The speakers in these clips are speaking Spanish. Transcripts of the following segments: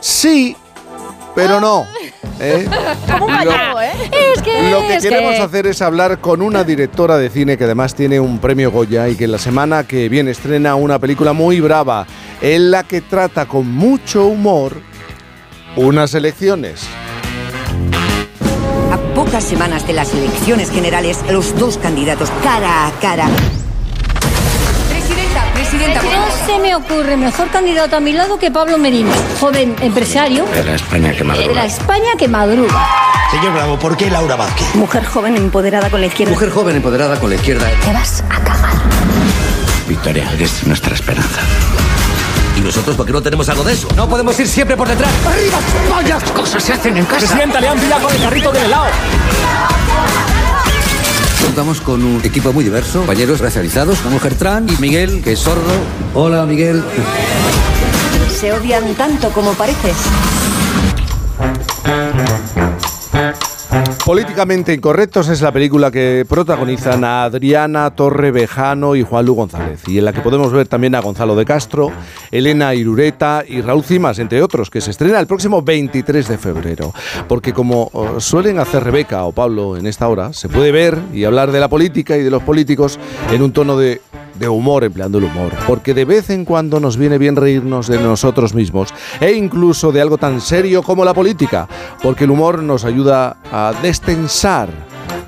Sí, pero no. ¿eh? Como un gallego, ¿eh? Es que. Lo que es queremos que- hacer es hablar con una directora de cine que además tiene un premio Goya y que la semana que viene estrena una película muy brava en la que trata con mucho humor unas elecciones. A pocas semanas de las elecciones generales, los dos candidatos cara a cara. Se me ocurre mejor candidato a mi lado que Pablo Merino, joven empresario De la España que de la madruga. España que madruga. Señor Bravo, ¿por qué Laura Vázquez? Mujer joven empoderada con la izquierda. Mujer joven empoderada con la izquierda. Te vas a cagar. Victoria, eres nuestra esperanza. ¿Y nosotros por qué no tenemos algo de eso? No podemos ir siempre por detrás. ¡Arriba! ¡Vaya cosas se hacen en casa! Presidenta, le han pillado con el carrito del helado. Contamos con un equipo muy diverso, compañeros racializados, una mujer trans y Miguel, que es sordo. Hola, Miguel. Se odian tanto como pareces. Políticamente Incorrectos es la película que protagonizan a Adriana Torrevejano y Juan Lu González, y en la que podemos ver también a Gonzalo de Castro, Elena Irureta y Raúl Cimas, entre otros, que se estrena el próximo 23 de febrero. Porque como eh, suelen hacer Rebeca o Pablo en esta hora, se puede ver y hablar de la política y de los políticos en un tono de de humor, empleando el humor, porque de vez en cuando nos viene bien reírnos de nosotros mismos e incluso de algo tan serio como la política, porque el humor nos ayuda a destensar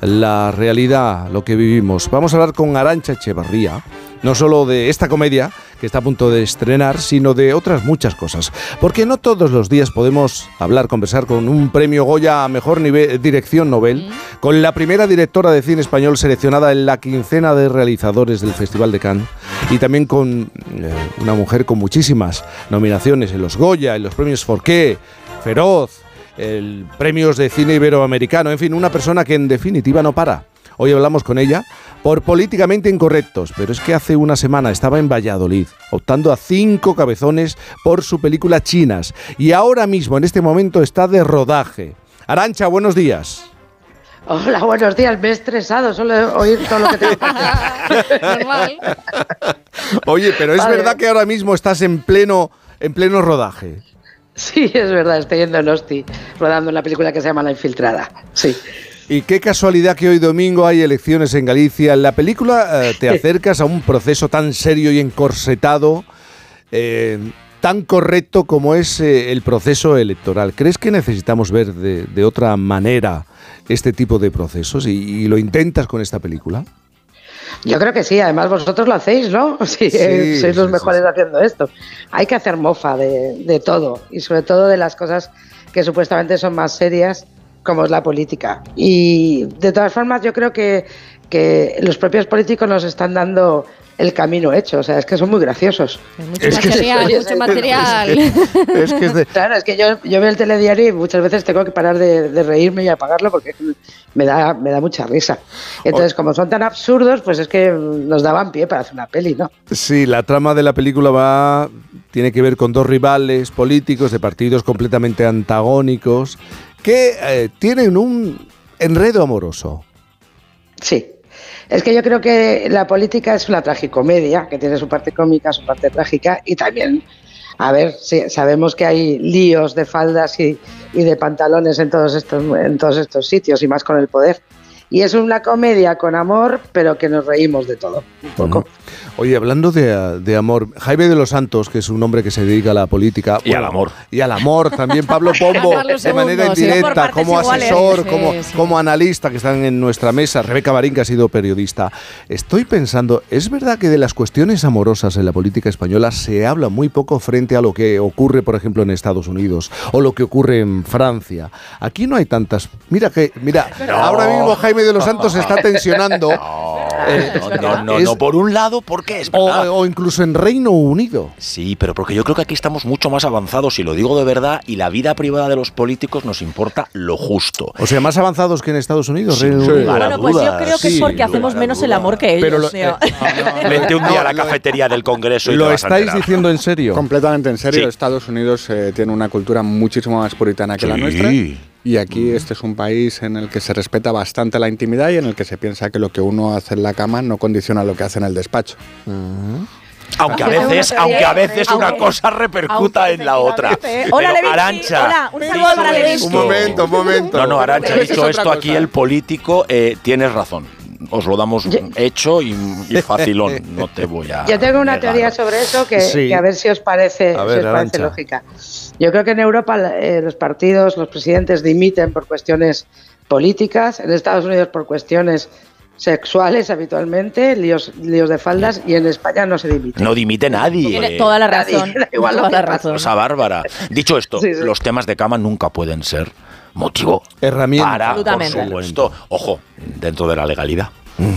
la realidad, lo que vivimos. Vamos a hablar con Arancha Echevarría, no solo de esta comedia que está a punto de estrenar, sino de otras muchas cosas. Porque no todos los días podemos hablar, conversar con un premio Goya a mejor nivel, dirección Nobel, con la primera directora de cine español seleccionada en la quincena de realizadores del Festival de Cannes, y también con eh, una mujer con muchísimas nominaciones en los Goya, en los premios Forqué, Feroz, el premios de cine iberoamericano, en fin, una persona que en definitiva no para. Hoy hablamos con ella por políticamente incorrectos, pero es que hace una semana estaba en Valladolid, optando a cinco cabezones por su película Chinas, y ahora mismo, en este momento, está de rodaje. Arancha, buenos días. Hola, buenos días. Me he estresado solo de oír todo lo que hacer. Normal. Oye, pero es Vale. verdad que ahora mismo estás en pleno, en pleno rodaje. Sí, es verdad, estoy yendo en Osti, rodando una película que se llama La Infiltrada. Sí. Y qué casualidad que hoy domingo hay elecciones en Galicia. En la película eh, te acercas a un proceso tan serio y encorsetado, eh, tan correcto como es eh, el proceso electoral. ¿Crees que necesitamos ver de, de otra manera este tipo de procesos y, y lo intentas con esta película? Yo creo que sí, además vosotros lo hacéis, ¿no? Sí, Sí, eh, sois los sí, mejores sí. haciendo esto. Hay que hacer mofa de, de todo y sobre todo de las cosas que supuestamente son más serias como es la política. Y de todas formas yo creo que, que los propios políticos nos están dando el camino hecho, o sea, es que son muy graciosos. Mucho Es que- material, Oye, mucho es- material. Es que es de- Claro, es que yo, yo veo el telediario y muchas veces tengo que parar de, de reírme y apagarlo porque me da, me da mucha risa. Entonces, como son tan absurdos, pues es que nos daban pie para hacer una peli, ¿no? Sí, la trama de la película va tiene que ver con dos rivales políticos de partidos completamente antagónicos que eh, tienen un enredo amoroso. Sí. Es que yo creo que la política es una tragicomedia, que tiene su parte cómica, su parte trágica y también, a ver, sí, sabemos que hay líos de faldas y, y de pantalones en todos, estos, en todos estos sitios y más con el poder. Y es una comedia con amor, pero que nos reímos de todo, un poco. Oye, hablando de, de amor, Jaime de los Santos, que es un hombre que se dedica a la política. Y al amor. Y al amor también, Pablo Pombo, de manera sí. Indirecta, como iguales. asesor, Sí, como, sí. como analista que están en nuestra mesa, Rebeca Marín, que ha sido periodista. Estoy pensando, ¿es verdad que de las cuestiones amorosas en la política española se habla muy poco frente a lo que ocurre, por ejemplo, en Estados Unidos o lo que ocurre en Francia? Aquí no hay tantas. Mira que, mira, ahora mismo Jaime de los Santos se está tensionando. Eh, No, no, no, es- no, por un lado, porque es o, verdad. o incluso en Reino Unido. Sí, pero porque yo creo que aquí estamos mucho más avanzados, y lo digo de verdad, y la vida privada de los políticos nos importa lo justo. O sea, más avanzados que en Estados Unidos. Sin Reino duda. Unido. Bueno, pues yo creo que es sí, porque hacemos menos el amor que ellos. Pero lo- eh, Vente un día a la cafetería del Congreso y te ¿Lo vas estáis diciendo en serio? Completamente en serio, Sí. Estados Unidos eh, tiene una cultura muchísimo más puritana que la Sí. nuestra. Y aquí este es un país en el que se respeta bastante la intimidad y en el que se piensa que lo que uno hace en la cama no condiciona lo que hace en el despacho. Aunque a veces, una aunque a veces aunque- una cosa repercuta en la otra. Hola, Arancha, hola, un saludo para Un momento, un momento. No, no, Arancha, dicho esto aquí el político, eh, tienes razón. Os lo damos hecho y, y facilón. No te voy a. Yo tengo una negar. teoría sobre eso que, Sí. que a ver si os parece, si os lógica. Yo creo que en Europa eh, los partidos, los presidentes dimiten por cuestiones políticas, en Estados Unidos por cuestiones sexuales habitualmente, líos, líos de faldas, y en España no se dimite. No dimite nadie. Tiene toda la razón. Da igual toda la razón. Cosa bárbara. Dicho esto, Sí, sí. los temas de cama nunca pueden ser motivo Herramienta. para, por supuesto, ojo, dentro de la legalidad.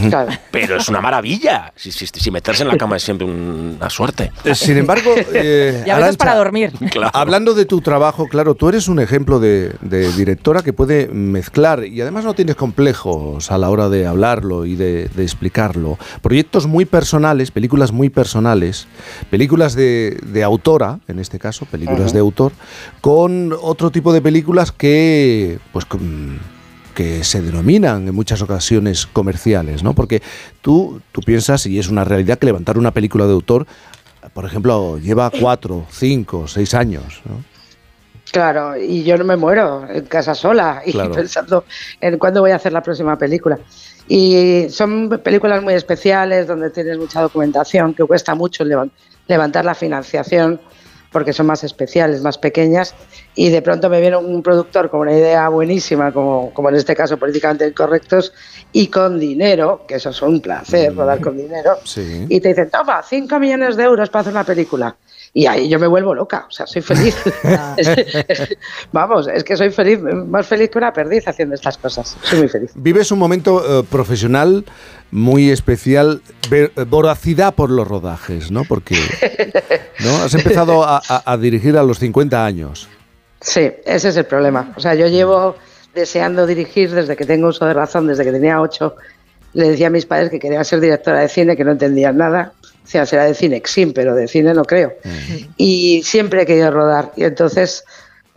Claro. Pero es una maravilla. Si, si- si meterse en la cama es siempre una suerte. Eh, Sin embargo, eh, Y a veces Arantxa, para dormir. Claro. Hablando de tu trabajo, claro, tú eres un ejemplo de, de directora que puede mezclar y además no tienes complejos a la hora de hablarlo y de, de explicarlo. Proyectos muy personales, películas muy personales, películas de, de autora, en este caso, películas de autor, con otro tipo de películas que, pues, con- que se denominan en muchas ocasiones comerciales, ¿no? Porque tú, tú piensas, y es una realidad, que levantar una película de autor, por ejemplo, lleva cuatro, cinco, seis años, ¿no? Claro, y yo no me muero en casa sola y Claro. pensando en cuándo voy a hacer la próxima película. Y son películas muy especiales donde tienes mucha documentación, que cuesta mucho levan- levantar la financiación porque son más especiales, más pequeñas, y de pronto me viene un productor con una idea buenísima, como, como en este caso políticamente incorrectos, y con dinero, que eso es un placer, rodar con dinero, Sí. y te dicen, toma, 5 millones de euros para hacer una película. Y ahí yo me vuelvo loca, o sea, soy feliz. Vamos, es que soy feliz, más feliz que una perdiz haciendo estas cosas. Soy muy feliz. Vives un momento eh, profesional muy especial, voracidad por los rodajes, ¿no? Porque ¿no? has empezado a, a- a dirigir a los 50 años. Sí, ese es el problema. O sea, yo llevo deseando dirigir desde que tengo uso de razón, desde que tenía ocho. Le decía a mis padres que quería ser directora de cine, que no entendían nada. O sea, será de cine, sí, pero de cine no creo. Y siempre he querido rodar. Y entonces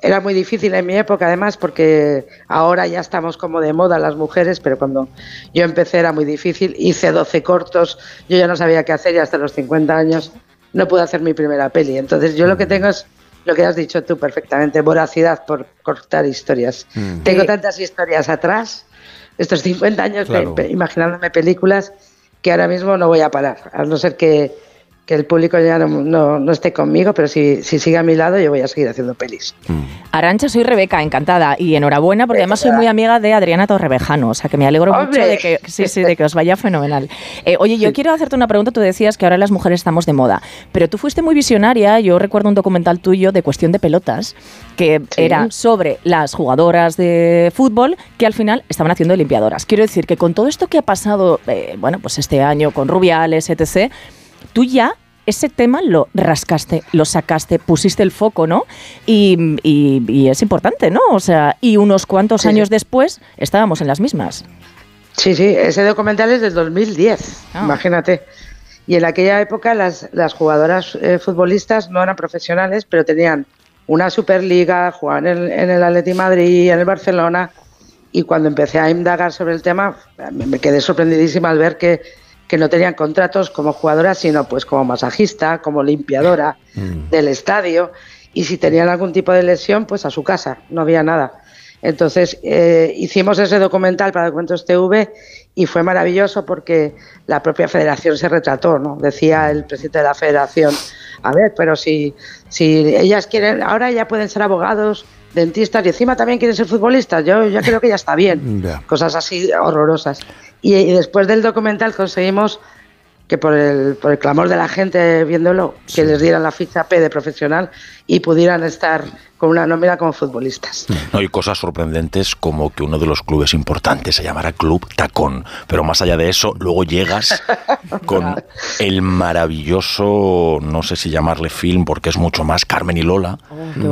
era muy difícil en mi época, además, porque ahora ya estamos como de moda las mujeres, pero cuando yo empecé era muy difícil. Hice 12 cortos, yo ya no sabía qué hacer y hasta los 50 años no pude hacer mi primera peli. Entonces yo lo que tengo es lo que has dicho tú perfectamente, voracidad por cortar historias. Tengo tantas historias atrás, estos 50 años Claro. pe- imaginándome películas que ahora mismo no voy a parar, a no ser que, que el público ya no, no- no esté conmigo, pero si, si sigue a mi lado yo voy a seguir haciendo pelis. Arancha, soy Rebeca, encantada y enhorabuena porque además soy muy amiga de Adriana Torrevejano, o sea que me alegro mucho de que, sí, sí, de que os vaya fenomenal. Eh, oye, yo quiero hacerte una pregunta, tú decías que ahora las mujeres estamos de moda, pero tú fuiste muy visionaria, yo recuerdo un documental tuyo de cuestión de pelotas que Sí. era sobre las jugadoras de fútbol que al final estaban haciendo de limpiadoras. Quiero decir que con todo esto que ha pasado, eh, bueno, pues este año con Rubiales, etc., tú ya ese tema lo rascaste, lo sacaste, pusiste el foco, ¿no? Y, y- y es importante, ¿no? O sea, y unos cuantos Sí. años después estábamos en las mismas. Sí, sí, ese documental es del 2010, Ah. imagínate. Y en aquella época las, las jugadoras eh, futbolistas no eran profesionales, pero tenían una Superliga, jugaban en, en el Atleti Madrid, en el Barcelona, y cuando empecé a indagar sobre el tema, me me quedé sorprendidísima al ver que, que no tenían contratos como jugadoras, sino pues como masajista, como limpiadora del estadio, y si tenían algún tipo de lesión, pues a su casa, no había nada. Entonces eh, hicimos ese documental para Cuentos TV y fue maravilloso porque la propia federación se retrató, ¿no? Decía el presidente de la federación, a ver, pero si, si ellas quieren, ahora ya pueden ser abogados, dentistas y encima también quieren ser futbolistas, yo, yo creo que ya está bien. Cosas así horrorosas. Y, y después del documental conseguimos que por el, por el clamor de la gente viéndolo, que les dieran la ficha P de profesional y pudieran estar con una nómina como futbolistas. No hay cosas sorprendentes como que uno de los clubes importantes se llamara Club Tacón. Pero más allá de eso, luego llegas con el maravilloso, no sé si llamarle film, porque es mucho más Carmen y Lola,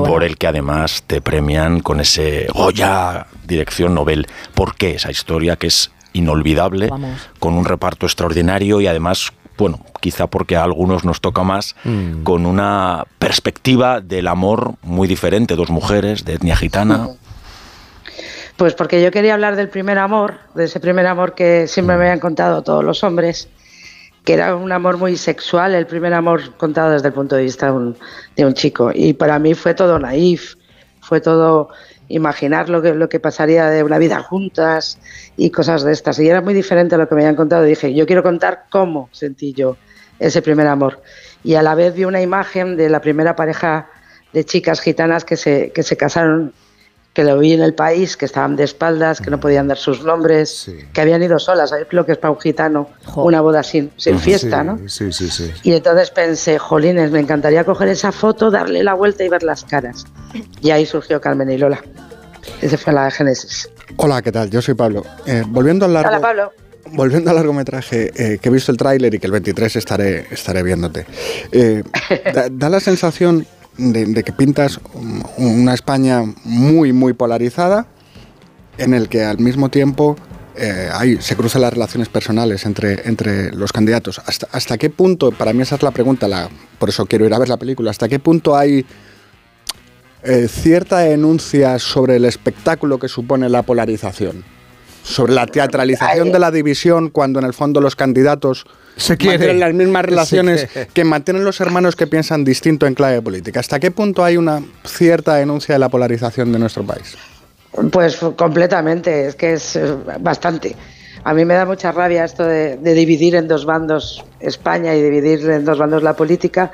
por el que además te premian con ese Goya dirección Nobel. ¿Por qué esa historia que es inolvidable, Vamos. con un reparto extraordinario y además bueno, quizá porque a algunos nos toca más, con una perspectiva del amor muy diferente, dos mujeres de etnia gitana. Pues porque yo quería hablar del primer amor, de ese primer amor que siempre me habían contado todos los hombres que era un amor muy sexual, el primer amor contado desde el punto de vista de un, de un chico. Y para mí fue todo naif, fue todo imaginar lo que, lo que pasaría de una vida juntas y cosas de estas. Y era muy diferente a lo que me habían contado. Dije, yo quiero contar cómo sentí yo ese primer amor. Y a la vez vi una imagen de la primera pareja de chicas gitanas que se, que se casaron que lo vi en el país, que estaban de espaldas, que no podían dar sus nombres, que habían ido solas. ¿Sabes lo que es para un gitano? Una boda sin, sin fiesta, Sí, ¿no? Sí, sí, sí. Y entonces pensé, jolines, me encantaría coger esa foto, darle la vuelta y ver las caras. Y ahí surgió Carmen y Lola. Esa fue la génesis. Hola, ¿qué tal? Yo soy Pablo. Eh, volviendo al largo, Hola, Pablo. volviendo al largometraje, eh, que he visto el tráiler y que el 23 estaré, estaré viéndote. Eh, da, da la sensación de, que pintas un- una España muy, muy polarizada, en el que al mismo tiempo eh, se cruzan las relaciones personales entre, entre los candidatos. ¿Hasta, ¿Hasta qué punto, para mí esa es la pregunta, la, por eso quiero ir a ver la película, hasta qué punto hay eh, cierta denuncia sobre el espectáculo que supone la polarización? Sobre la teatralización de la división cuando en el fondo los candidatos Se mantienen las mismas relaciones que mantienen los hermanos que piensan distinto en clave política. ¿Hasta qué punto hay una cierta denuncia de la polarización de nuestro país? Pues completamente, es que es eh, bastante. A mí me da mucha rabia esto de, de dividir en dos bandos España y dividir en dos bandos la política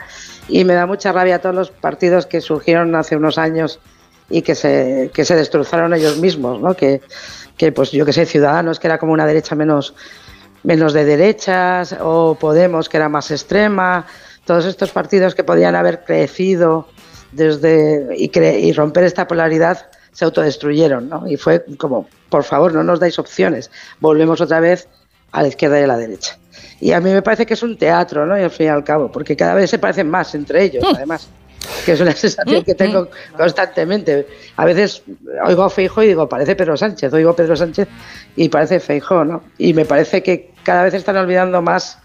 y me da mucha rabia todos los partidos que surgieron hace unos años y que se, que se destrozaron ellos mismos, ¿no? Que, que pues yo que sé, Ciudadanos, que era como una derecha menos, menos de derechas, o Podemos, que era más extrema, todos estos partidos que podían haber crecido desde y, cre- y romper esta polaridad se autodestruyeron, ¿no? Y fue como, por favor, no nos dais opciones, volvemos otra vez a la izquierda y a la derecha. Y a mí me parece que es un teatro, ¿no? Y al fin y al cabo, porque cada vez se parecen más entre ellos, además, que es una sensación que tengo constantemente. A veces oigo a Feijo y digo, parece Pedro Sánchez, oigo a Pedro Sánchez y parece Feijo, ¿no? Y me parece que cada vez están olvidando más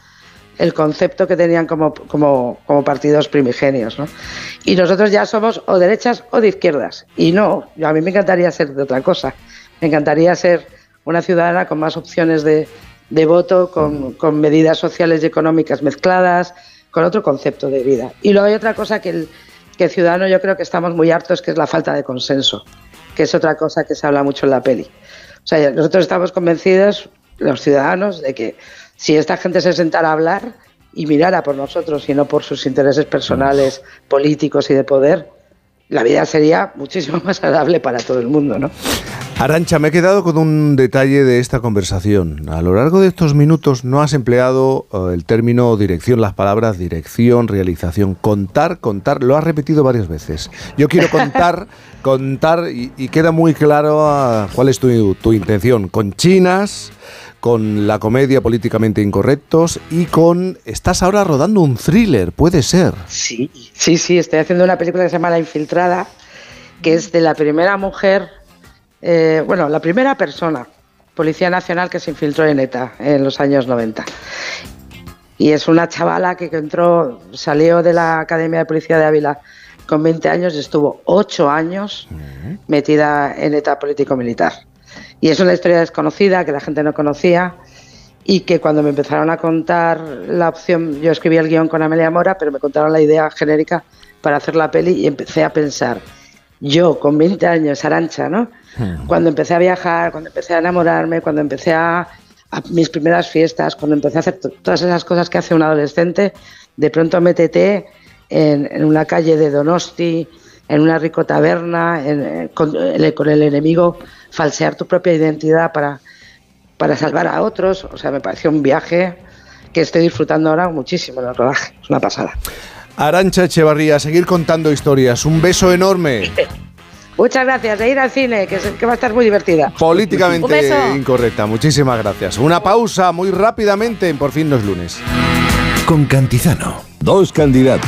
el concepto que tenían como, como, como partidos primigenios. ¿no? Y nosotros ya somos o derechas o de izquierdas. Y no, a mí me encantaría ser de otra cosa. Me encantaría ser una ciudadana con más opciones de, de voto, con, con medidas sociales y económicas mezcladas, con otro concepto de vida. Y luego hay otra cosa que el, que ciudadano yo creo que estamos muy hartos, que es la falta de consenso, que es otra cosa que se habla mucho en la peli. O sea, nosotros estamos convencidos, los ciudadanos, de que si esta gente se sentara a hablar y mirara por nosotros y no por sus intereses personales, políticos y de poder, la vida sería muchísimo más agradable para todo el mundo, ¿no? Arancha, me he quedado con un detalle de esta conversación. A lo largo de estos minutos no has empleado eh, el término dirección, las palabras dirección, realización, contar, contar, lo has repetido varias veces. Yo quiero contar, contar y, y queda muy claro ah, cuál es tu, tu intención. Con chinas, con la comedia políticamente incorrectos y con... Estás ahora rodando un thriller, puede ser. Sí, sí, sí, estoy haciendo una película que se llama La Infiltrada, que es de la primera mujer, eh, bueno, la primera persona, Policía Nacional, que se infiltró en ETA en los años 90. Y es una chavala que entró, salió de la Academia de Policía de Ávila con 20 años y estuvo 8 años metida en ETA político-militar. Y es una historia desconocida que la gente no conocía y que cuando me empezaron a contar la opción, yo escribí el guion con Amelia Mora, pero me contaron la idea genérica para hacer la peli y empecé a pensar, yo con 20 años, Arancha, ¿no? Cuando empecé a viajar, cuando empecé a enamorarme, cuando empecé a, a mis primeras fiestas, cuando empecé a hacer to- todas esas cosas que hace un adolescente, de pronto métete en, en una calle de Donosti, en una rico taberna, en- en- con, el, con el enemigo, falsear tu propia identidad para, para salvar a otros. O sea, me pareció un viaje que estoy disfrutando ahora muchísimo en el rodaje. Es una pasada. Arancha Echevarría, seguir contando historias. Un beso enorme. Muchas gracias de ir al cine, que, que va a estar muy divertida. Políticamente incorrecta. Muchísimas gracias. Una pausa muy rápidamente en Por fin no es lunes. Con Cantizano. Dos candidatos.